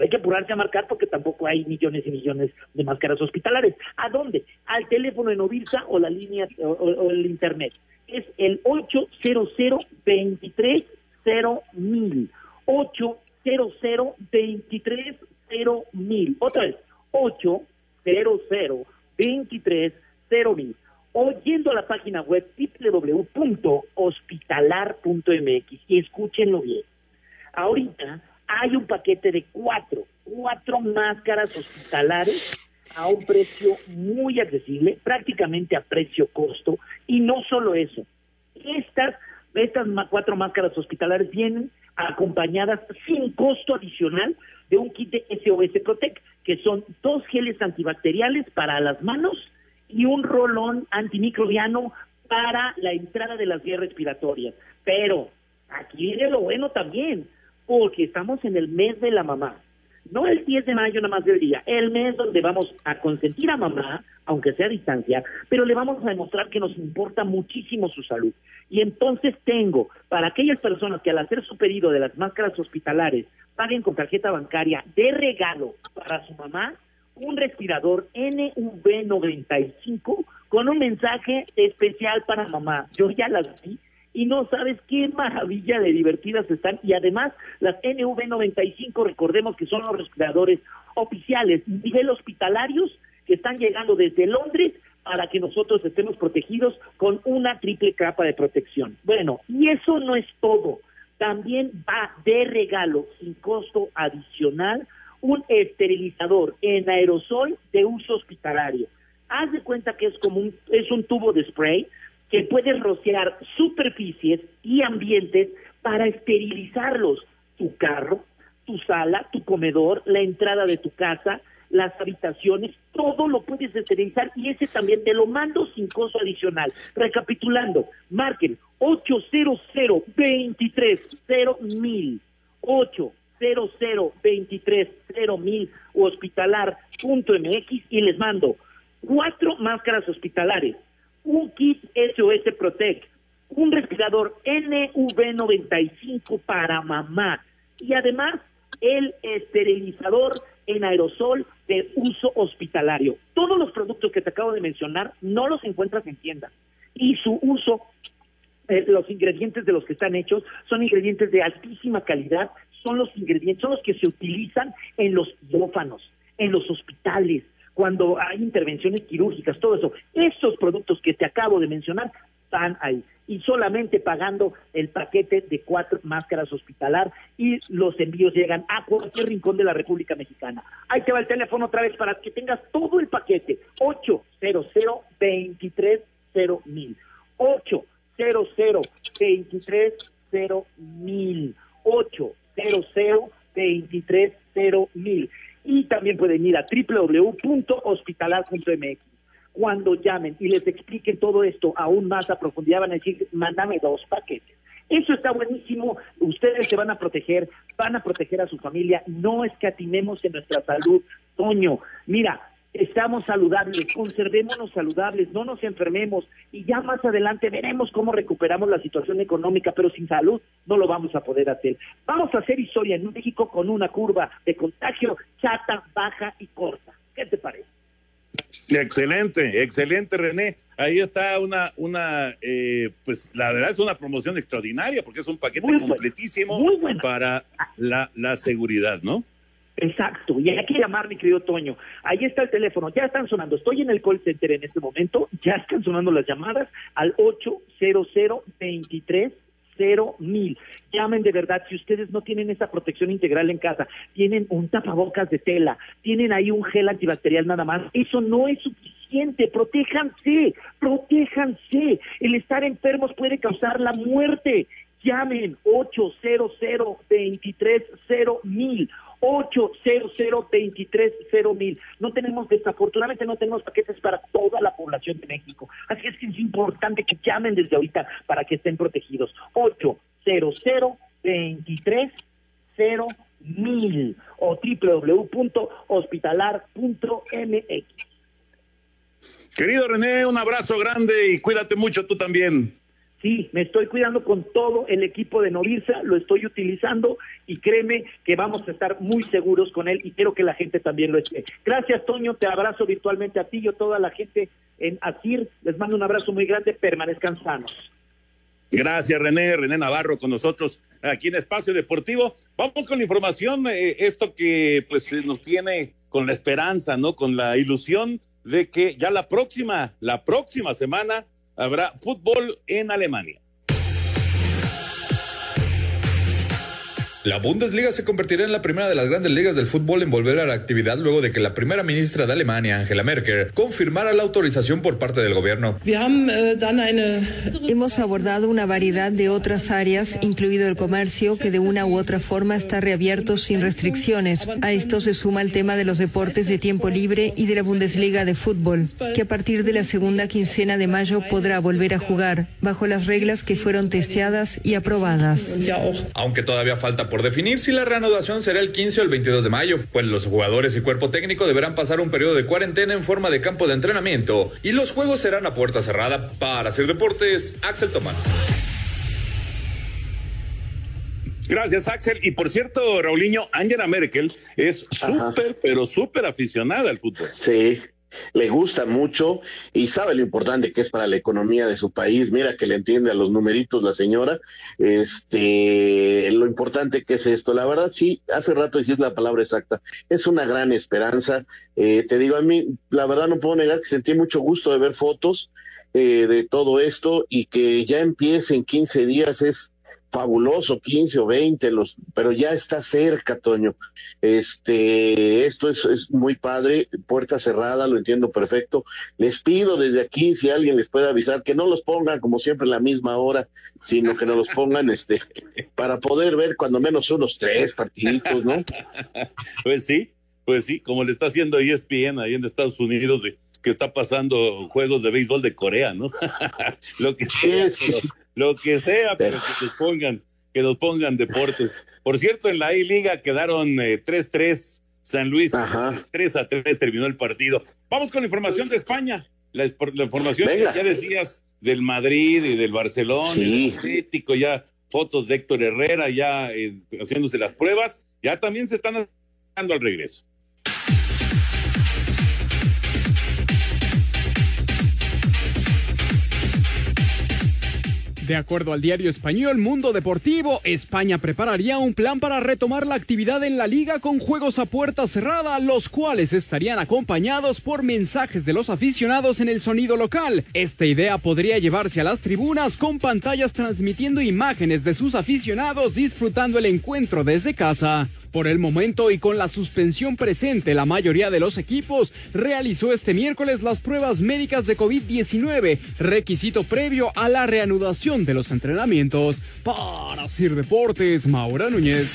hay que apurarse a marcar porque tampoco hay millones y millones de máscaras hospitalares. ¿A dónde? Al teléfono en Ovirsa o la línea o, el internet. Es el 800 23 mil 800 23 mil. Otra vez, 800 23 mil. O yendo a la página web www.hospitalar.mx y escúchenlo bien. Ahorita hay un paquete de cuatro, cuatro máscaras hospitalares a un precio muy accesible, prácticamente a precio costo, y no solo eso, estas, estas cuatro máscaras hospitalares vienen acompañadas sin costo adicional de un kit de SOS Protect, que son dos geles antibacteriales para las manos y un rolón antimicrobiano para la entrada de las vías respiratorias. Pero aquí viene lo bueno también, porque estamos en el mes de la mamá. No el 10 de mayo nada más del día, el mes donde vamos a consentir a mamá, aunque sea a distancia, pero le vamos a demostrar que nos importa muchísimo su salud. Y entonces tengo, para aquellas personas que al hacer su pedido de las máscaras hospitalares paguen con tarjeta bancaria de regalo para su mamá, un respirador NV95 con un mensaje especial para mamá. Yo ya las vi y no sabes qué maravilla de divertidas están. Y además, las NV95, recordemos que son los respiradores oficiales, nivel hospitalarios, que están llegando desde Londres para que nosotros estemos protegidos con una triple capa de protección. Bueno, y eso no es todo. También va de regalo, sin costo adicional, un esterilizador en aerosol de uso hospitalario. Haz de cuenta que es como un, es un tubo de spray que puedes rociar superficies y ambientes para esterilizarlos. Tu carro, tu sala, tu comedor, la entrada de tu casa, las habitaciones, todo lo puedes esterilizar y ese también te lo mando sin costo adicional. Recapitulando, marquen 800 23 mil 800 23 mil hospitalar.mx y les mando cuatro máscaras hospitalares, un kit SOS Protect, un respirador NV95 para mamá y además el esterilizador en aerosol de uso hospitalario. Todos los productos que te acabo de mencionar no los encuentras en tienda y su uso eh, los ingredientes de los que están hechos son ingredientes de altísima calidad, son los ingredientes, son los que se utilizan en los quirófanos, en los hospitales, cuando hay intervenciones quirúrgicas, todo eso. Estos productos que te acabo de mencionar están ahí. Y solamente pagando el paquete de cuatro máscaras hospitalar y los envíos llegan a cualquier rincón de la República Mexicana. Ahí te va el teléfono otra vez para que tengas todo el paquete. 800 23 mil. 800 23 mil. 800 23 mil. Y también pueden ir a www.hospitalar.mx. Cuando llamen y les expliquen todo esto aún más a profundidad, van a decir, mándame dos paquetes. Eso está buenísimo, ustedes se van a proteger, van a proteger a su familia, no escatimemos en nuestra salud. Toño, mira, estamos saludables, conservémonos saludables, no nos enfermemos y ya más adelante veremos cómo recuperamos la situación económica, pero sin salud no lo vamos a poder hacer. Vamos a hacer historia en México con una curva de contagio chata, baja y corta. ¿Qué te parece? Excelente, excelente, René. Ahí está una, una, eh, pues la verdad es una promoción extraordinaria porque es un paquete completísimo para la, la seguridad, ¿no? Exacto, y hay que llamar, mi querido Toño. Ahí está el teléfono, ya están sonando. Estoy en el call center en este momento, ya están sonando las llamadas al 800 23 mil. Llamen de verdad, si ustedes no tienen esa protección integral en casa, tienen un tapabocas de tela, tienen ahí un gel antibacterial nada más, eso no es suficiente, protéjanse, protéjanse. El estar enfermos puede causar la muerte. Llamen 800 23 mil. 800 23 mil. No tenemos, desafortunadamente, no tenemos paquetes para toda la población de México. Así es que es importante que llamen desde ahorita para que estén protegidos. 800 23 mil o www.hospitalar.mx. Querido René, un abrazo grande y cuídate mucho tú también. Sí, me estoy cuidando con todo el equipo de Novirsa, lo estoy utilizando y créeme que vamos a estar muy seguros con él y quiero que la gente también lo esté. Gracias, Toño, te abrazo virtualmente a ti y a toda la gente en Asir. Les mando un abrazo muy grande, permanezcan sanos. Gracias, René. René Navarro con nosotros aquí en Espacio Deportivo. Vamos con la información, eh, esto que pues nos tiene con la esperanza, ¿no? Con la ilusión de que ya la próxima, la próxima semana habrá fútbol en Alemania. La Bundesliga se convertirá en la primera de las grandes ligas del fútbol en volver a la actividad luego de que la primera ministra de Alemania, Angela Merkel, confirmara la autorización por parte del gobierno. Hemos abordado una variedad de otras áreas, incluido el comercio, que de una u otra forma está reabierto sin restricciones. A esto se suma el tema de los deportes de tiempo libre y de la Bundesliga de fútbol, que a partir de la segunda quincena de mayo podrá volver a jugar, bajo las reglas que fueron testeadas y aprobadas. Aunque todavía falta por definir si la reanudación será el 15 o el 22 de mayo, pues los jugadores y cuerpo técnico deberán pasar un periodo de cuarentena en forma de campo de entrenamiento y los juegos serán a puerta cerrada. Para hacer deportes, Axel Tomán. Gracias, Axel. Y por cierto, Raulinho, Angela Merkel es súper, pero súper aficionada al fútbol. Sí, le gusta mucho y sabe lo importante que es para la economía de su país. Mira que le entiende a los numeritos la señora. Este, lo importante que es esto. La verdad, sí, hace rato dijiste la palabra exacta. Es una gran esperanza. Eh, te digo, a mí, la verdad no puedo negar que sentí mucho gusto de ver fotos eh, de todo esto y que ya empiece en 15 días es fabuloso, 15 o 20, los, pero ya está cerca, Toño. Este, esto es, es, muy padre, puerta cerrada, lo entiendo perfecto. Les pido desde aquí, si alguien les puede avisar, que no los pongan como siempre en la misma hora, sino que no los pongan, este, para poder ver cuando menos unos tres partiditos, ¿no? Pues sí, pues sí, como le está haciendo ESPN ahí en Estados Unidos, que está pasando juegos de béisbol de Corea, ¿no? lo que sea, sí, sí, lo que sea, pero que nos pongan, que nos pongan deportes. Por cierto, en la I-Liga quedaron 3-3 eh, San Luis, Ajá. 3 a 3 terminó el partido. Vamos con la información de España. La, la información Venga. que ya decías del Madrid y del Barcelona, sí. Atlético, ya fotos de Héctor Herrera ya eh, haciéndose las pruebas, ya también se están dando al regreso. De acuerdo al diario español Mundo Deportivo, España prepararía un plan para retomar la actividad en la liga con juegos a puerta cerrada, los cuales estarían acompañados por mensajes de los aficionados en el sonido local. Esta idea podría llevarse a las tribunas con pantallas transmitiendo imágenes de sus aficionados disfrutando el encuentro desde casa. Por el momento y con la suspensión presente, la mayoría de los equipos realizó este miércoles las pruebas médicas de COVID-19, requisito previo a la reanudación de los entrenamientos. Para Sir Deportes, Maura Núñez.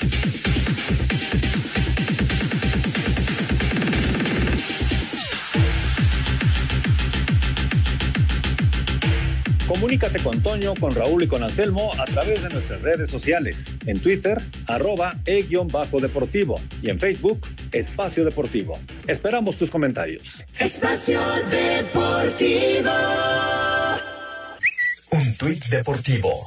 Comunícate con Toño, con Raúl y con Anselmo a través de nuestras redes sociales. En Twitter, arroba e-deportivo. Y en Facebook, Espacio Deportivo. Esperamos tus comentarios. Espacio Deportivo. Un tuit deportivo.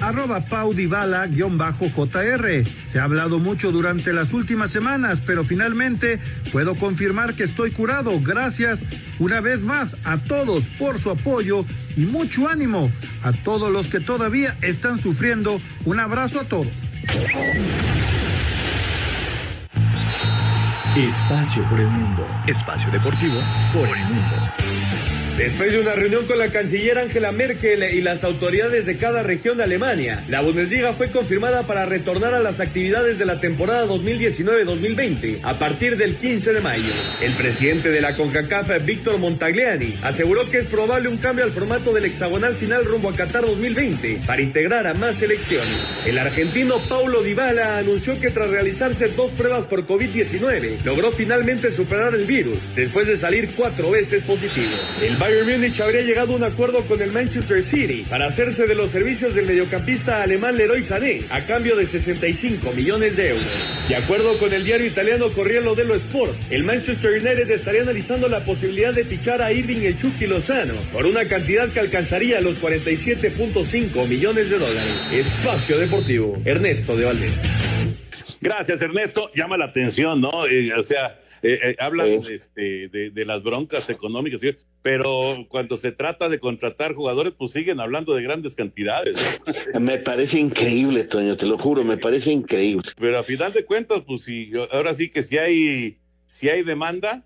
Arroba Paudibala-JR. Se ha hablado mucho durante las últimas semanas, pero finalmente puedo confirmar que estoy curado. Gracias una vez más a todos por su apoyo y mucho ánimo a todos los que todavía están sufriendo. Un abrazo a todos. Espacio por el mundo. Espacio deportivo por el mundo. Después de una reunión con la canciller Angela Merkel y las autoridades de cada región de Alemania, la Bundesliga fue confirmada para retornar a las actividades de la temporada 2019-2020 a partir del 15 de mayo. El presidente de la CONCACAF, Víctor Montagliani, aseguró que es probable un cambio al formato del hexagonal final rumbo a Qatar 2020 para integrar a más selecciones. El argentino Paulo Dybala anunció que tras realizarse dos pruebas por COVID-19, logró finalmente superar el virus después de salir cuatro veces positivo. El Bayern Múnich habría llegado a un acuerdo con el Manchester City para hacerse de los servicios del mediocampista alemán Leroy Sané a cambio de 65 millones de euros. De acuerdo con el diario italiano Corriere dello Sport, el Manchester United estaría analizando la posibilidad de fichar a Irving el Chucky Lozano por una cantidad que alcanzaría los 47.5 millones de dólares. Espacio Deportivo, Ernesto de Valdés. Gracias, Ernesto. Llama la atención, ¿no? Eh, o sea, eh, eh, hablan este, de, de, las broncas económicas, pero cuando se trata de contratar jugadores, pues siguen hablando de grandes cantidades. Me parece increíble, Toño, te lo juro, me parece increíble. Pero a final de cuentas, pues sí, ahora sí que si hay, si hay demanda,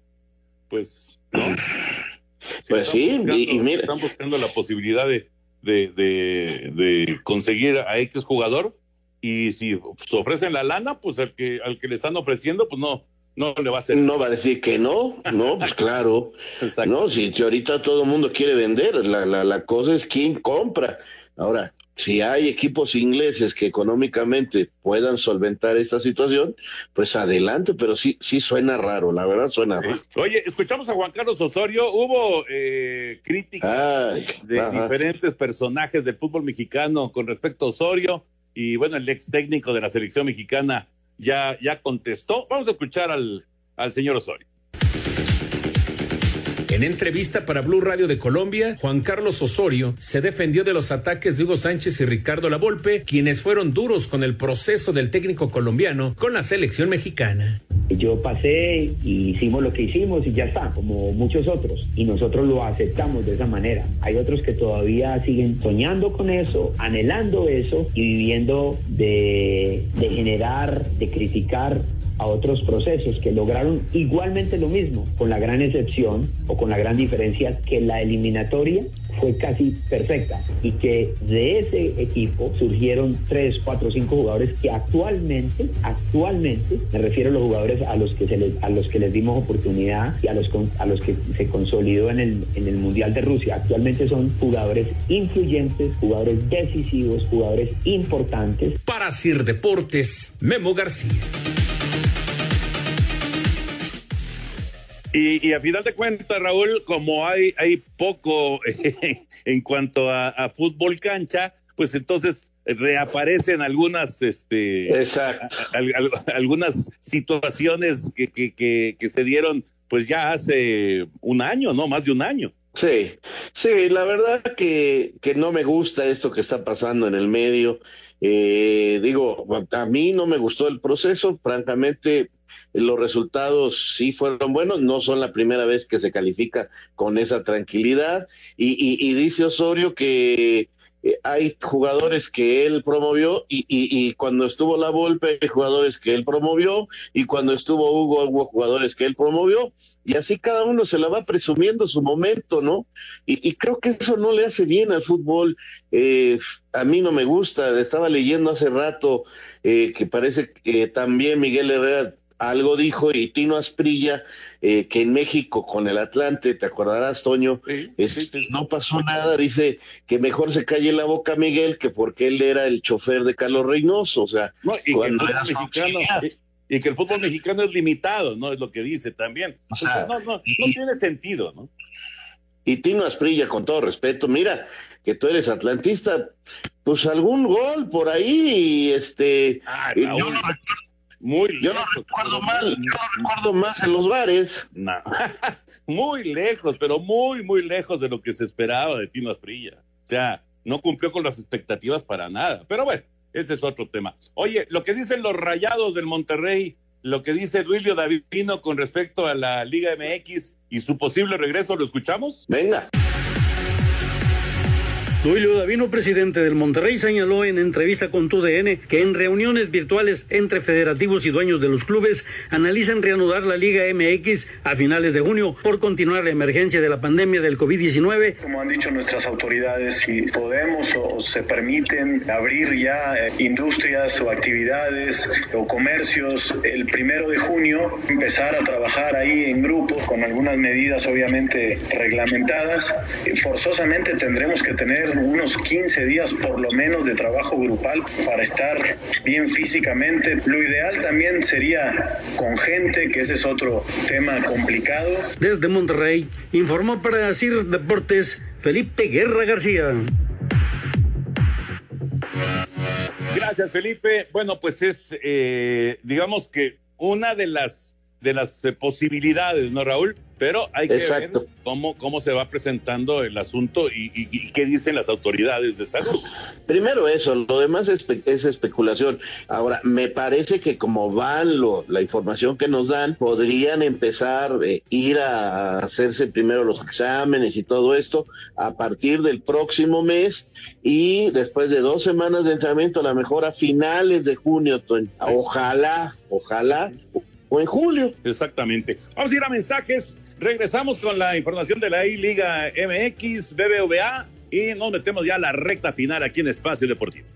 pues, ¿no? pues sí, y, mira. Están buscando la posibilidad de, de, de, de conseguir a X jugador y si se ofrecen la lana, pues al que, al que le están ofreciendo, pues no, no le va a hacer. No va a decir que no, no, pues claro. No, si, ahorita todo el mundo quiere vender, la, la, la cosa es quién compra. Ahora, si hay equipos ingleses que económicamente puedan solventar esta situación, pues adelante, pero sí, sí suena raro, la verdad suena raro. Oye, escuchamos a Juan Carlos Osorio, hubo eh, críticas de diferentes personajes del fútbol mexicano con respecto a Osorio y bueno, el ex técnico de la selección mexicana ya, ya contestó. Vamos a escuchar al, al señor Osorio. En entrevista para Blue Radio de Colombia, Juan Carlos Osorio se defendió de los ataques de Hugo Sánchez y Ricardo Lavolpe, quienes fueron duros con el proceso del técnico colombiano con la selección mexicana. Yo pasé y hicimos lo que hicimos y ya está, como muchos otros. Y nosotros lo aceptamos de esa manera. Hay otros que todavía siguen soñando con eso, anhelando eso y viviendo de, de generar, de criticar a otros procesos que lograron igualmente lo mismo, con la gran excepción o con la gran diferencia que la eliminatoria fue casi perfecta y que de ese equipo surgieron tres, cuatro, cinco jugadores que actualmente, actualmente, me refiero a los jugadores a los que se les, a los que les dimos oportunidad y a los a los que se consolidó en el, en el Mundial de Rusia, actualmente son jugadores influyentes, jugadores decisivos, jugadores importantes. Para Sir Deportes, Memo García. Y, a final de cuentas, Raúl, como hay, hay poco en cuanto a, fútbol cancha, pues entonces reaparecen algunas, este, algunas situaciones que, que, que, se dieron, pues ya hace un año, ¿no? Más de un año. Sí, sí, la verdad que, que no me gusta esto que está pasando en el medio. Eh, digo, a mí no me gustó el proceso, francamente, los resultados sí fueron buenos, no son la primera vez que se califica con esa tranquilidad. Y, dice Osorio que eh, hay jugadores que él promovió y, cuando estuvo la Volpe hay jugadores que él promovió y cuando estuvo Hugo hubo jugadores que él promovió y así cada uno se la va presumiendo su momento, ¿no? Y, creo que eso no le hace bien al fútbol. Eh, a mí no me gusta, estaba leyendo hace rato eh, que parece que también Miguel Herrera algo dijo y Tino Asprilla eh, que en México con el Atlante, te acordarás, Toño, no pasó nada, dice que mejor se calle la boca Miguel que porque él era el chofer de Carlos Reynoso, o sea, y, cuando que el mexicano, y, que el fútbol mexicano es limitado, ¿no? Es lo que dice también. no, no, no tiene sentido, ¿no? Y Tino Asprilla, con todo respeto, mira, que tú eres atlantista, pues algún gol por ahí, este, ah, yo no recuerdo muy yo no recuerdo mal, yo no recuerdo más en los bares. No. muy lejos, pero muy, muy lejos de lo que se esperaba de Tino Asprilla. O sea, no cumplió con las expectativas para nada. Pero bueno, ese es otro tema. Oye, lo que dicen los rayados del Monterrey, lo que dice Duilio Davino con respecto a la Liga MX y su posible regreso, ¿lo escuchamos? Venga. Duilio Davino, presidente del Monterrey, señaló en entrevista con TUDN que en reuniones virtuales entre federativos y dueños de los clubes analizan reanudar la Liga MX a finales de junio por continuar la emergencia de la pandemia del COVID-19. Como han dicho nuestras autoridades, si podemos o se permiten abrir ya eh, industrias o actividades o comercios el primero de junio, empezar a trabajar ahí en grupos con algunas medidas obviamente reglamentadas, forzosamente tendremos que tener unos 15 días por lo menos de trabajo grupal para estar bien físicamente. Lo ideal también sería con gente, que ese es otro tema complicado. Desde Monterrey, informó para CIR Deportes Felipe Guerra García. Gracias, Felipe. Bueno, pues es, eh, digamos que una de las de las eh, posibilidades, ¿no, Raúl? Pero hay que ver cómo, cómo se va presentando el asunto y, qué dicen las autoridades de salud. Primero eso, lo demás es, especulación. Ahora, me parece que como van lo, la información que nos dan, podrían empezar a eh, ir a hacerse primero los exámenes y todo esto a partir del próximo mes y después de dos semanas de entrenamiento, a lo mejor a finales de junio, ojalá, ojalá en julio. Exactamente. Vamos a ir a mensajes. Regresamos con la información de la I-Liga MX, BBVA y nos metemos ya a la recta final aquí en Espacio Deportivo.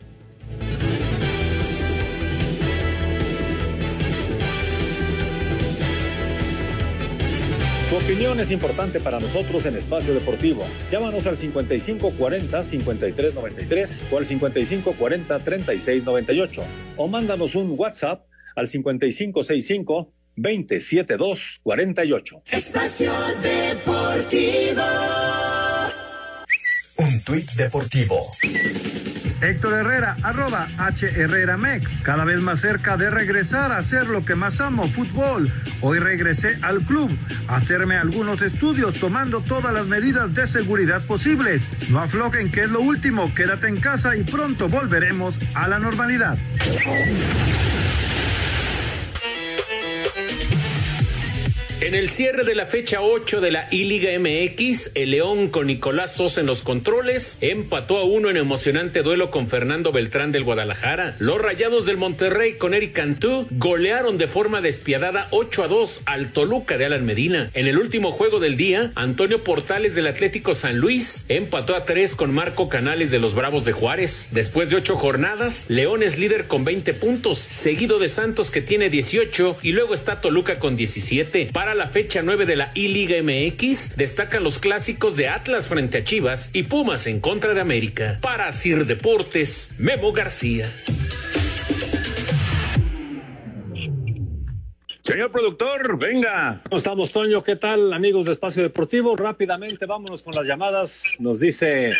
Tu opinión es importante para nosotros en Espacio Deportivo. Llámanos al 5540-5393 o al 5540-3698 o mándanos un WhatsApp al 5565 27248. Espacio Deportivo. Un tuit deportivo. Héctor Herrera, arroba H Herrera Mex, cada vez más cerca de regresar a hacer lo que más amo, fútbol. Hoy regresé al club a hacerme algunos estudios tomando todas las medidas de seguridad posibles. No aflojen que es lo último, quédate en casa y pronto volveremos a la normalidad. En el cierre de la fecha 8 de la I-Liga MX, el León con Nicolás Sosa en los controles empató a uno en emocionante duelo con Fernando Beltrán del Guadalajara. Los Rayados del Monterrey con Eric Cantú golearon de forma despiadada 8 a 2 al Toluca de Alan Medina. En el último juego del día, Antonio Portales del Atlético San Luis empató a 3 con Marco Canales de los Bravos de Juárez. Después de 8 jornadas, León es líder con 20 puntos, seguido de Santos que tiene 18 y luego está Toluca con 17. Para la fecha 9 de la I-Liga MX, destacan los clásicos de Atlas frente a Chivas y Pumas en contra de América. Para Sir Deportes, Memo García. Señor productor, venga. ¿Cómo estamos, Toño? ¿Qué tal, amigos de Espacio Deportivo? Rápidamente, vámonos con las llamadas. Nos dice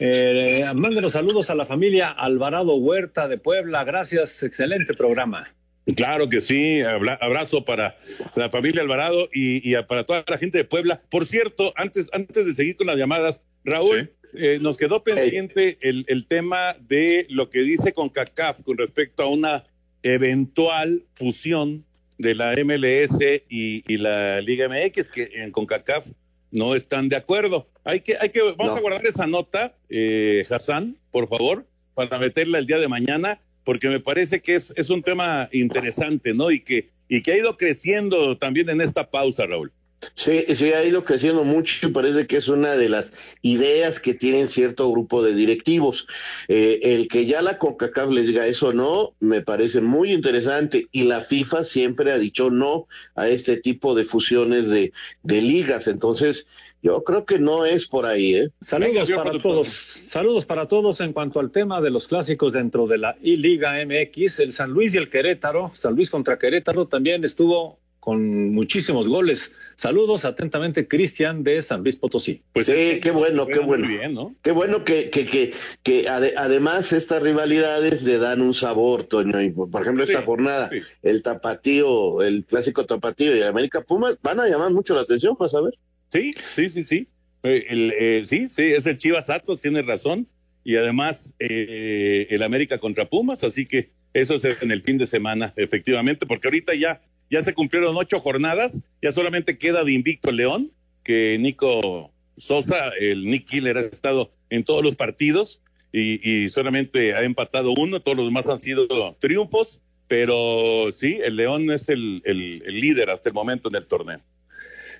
eh, mándenos saludos a la familia Alvarado Huerta de Puebla. Gracias, excelente programa. Claro que sí, abrazo para la familia Alvarado y, para toda la gente de Puebla. Por cierto, antes, antes de seguir con las llamadas, Raúl, eh, nos quedó pendiente el, tema de lo que dice CONCACAF con respecto a una eventual fusión de la MLS y, la Liga MX, que en CONCACAF no están de acuerdo. Hay que, hay que, vamos a guardar esa nota, eh, Hassan, por favor, para meterla el día de mañana porque me parece que es, es un tema interesante, ¿no? Y que, y que ha ido creciendo también en esta pausa, Raúl. Sí, sí, ha ido creciendo mucho y parece que es una de las ideas que tienen cierto grupo de directivos. Eh, el que ya la CONCACAF les diga eso no, me parece muy interesante y la FIFA siempre ha dicho no a este tipo de fusiones de, de ligas. Entonces, yo creo que no es por ahí, ¿eh? Saludos para todos. Saludos para todos en cuanto al tema de los clásicos dentro de la I-Liga MX. El San Luis y el Querétaro, San Luis contra Querétaro también estuvo con muchísimos goles. Saludos atentamente, Cristian de San Luis Potosí. Pues sí, qué bueno, qué bueno. Qué bueno que, que, que, que además estas rivalidades le dan un sabor, Toño. por ejemplo, esta jornada, el tapatío, el clásico tapatío y América Pumas van a llamar mucho la atención, vas a ver. Sí, sí, sí, sí. Eh, el, eh, sí, sí, es el Chivas Atlas, tiene razón. Y además eh, el América contra Pumas, así que eso es en el fin de semana, efectivamente, porque ahorita ya, ya se cumplieron ocho jornadas, ya solamente queda de invicto León, que Nico Sosa, el Nick Killer, ha estado en todos los partidos y, solamente ha empatado uno, todos los demás han sido triunfos, pero sí, el León es el líder hasta el momento en el torneo.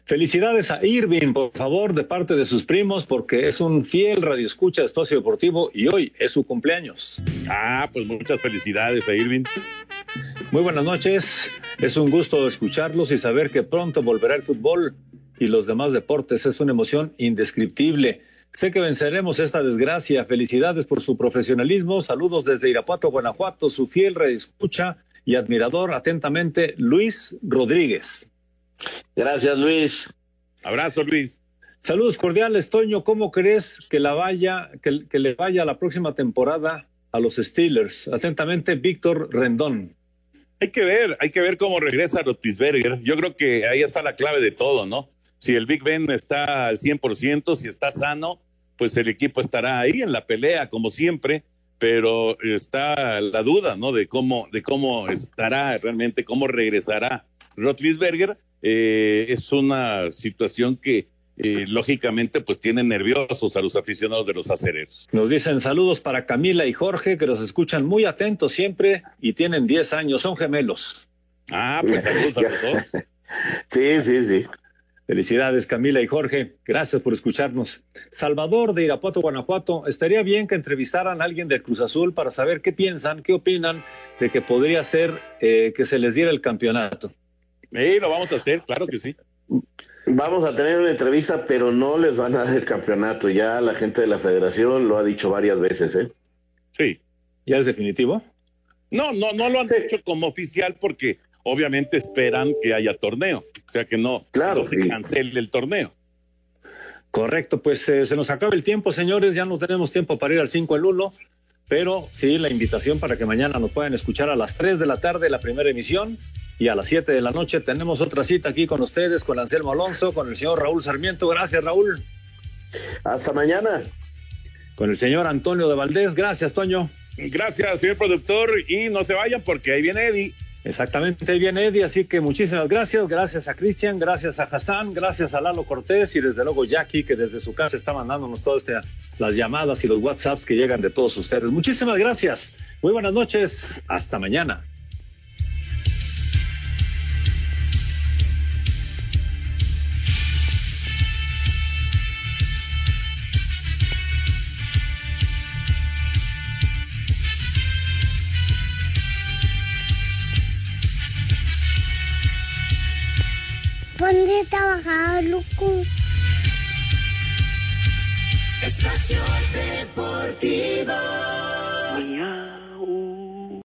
Felicidades a Irving, por favor, de parte de sus primos, porque es un fiel radioescucha de Espacio Deportivo y hoy es su cumpleaños. Ah, pues muchas felicidades a Irving. Muy buenas noches. Es un gusto escucharlos y saber que pronto volverá el fútbol y los demás deportes. Es una emoción indescriptible. Sé que venceremos esta desgracia. Felicidades por su profesionalismo. Saludos desde Irapuato, Guanajuato. Su fiel reescucha y admirador atentamente, Luis Rodríguez. Gracias, Luis. Abrazo, Luis. Saludos cordiales, Toño. ¿Cómo crees que, la vaya, que, que le vaya la próxima temporada a los Steelers? Atentamente, Víctor Rendón. Hay que ver, hay que ver cómo regresa Rotisberger. Yo creo que ahí está la clave de todo, ¿no? Si el Big Ben está al 100%, si está sano, pues el equipo estará ahí en la pelea, como siempre, pero está la duda, ¿no? De cómo, de cómo estará realmente, cómo regresará Rotlisberger. Eh, es una situación que eh, lógicamente pues tiene nerviosos a los aficionados de los acereros. Nos dicen saludos para Camila y Jorge que los escuchan muy atentos siempre y tienen 10 años, son gemelos. Ah, pues saludos a los dos. Sí, sí, sí. Felicidades Camila y Jorge, gracias por escucharnos. Salvador de Irapuato, Guanajuato, estaría bien que entrevistaran a alguien del Cruz Azul para saber qué piensan, qué opinan de que podría ser eh, que se les diera el campeonato. Sí, lo vamos a hacer, claro que sí. Vamos a tener una entrevista, pero no les van a dar el campeonato. Ya la gente de la federación lo ha dicho varias veces, ¿eh? Sí. ¿Ya es definitivo? No, no, no lo han hecho como oficial porque obviamente esperan que haya torneo, o sea que no, claro, no se cancele el torneo. Correcto, pues eh, se nos acaba el tiempo, señores, ya no tenemos tiempo para ir al 5 el 1, pero sí la invitación para que mañana nos puedan escuchar a las 3 de la tarde la primera emisión y a las 7 de la noche tenemos otra cita aquí con ustedes, con Anselmo Alonso, con el señor Raúl Sarmiento. Gracias, Raúl. Hasta mañana. Con el señor Antonio de Valdés. Gracias, Toño. Gracias, señor productor. Y no se vayan porque ahí viene Eddie. Exactamente, ahí viene Eddie, así que muchísimas gracias, gracias a Cristian, gracias a Hassan, gracias a Lalo Cortés y desde luego Jackie, que desde su casa está mandándonos todas este, las llamadas y los WhatsApps que llegan de todos ustedes. Muchísimas gracias, muy buenas noches, hasta mañana. Ponte a trabajar, loco. Espacio Deportivo.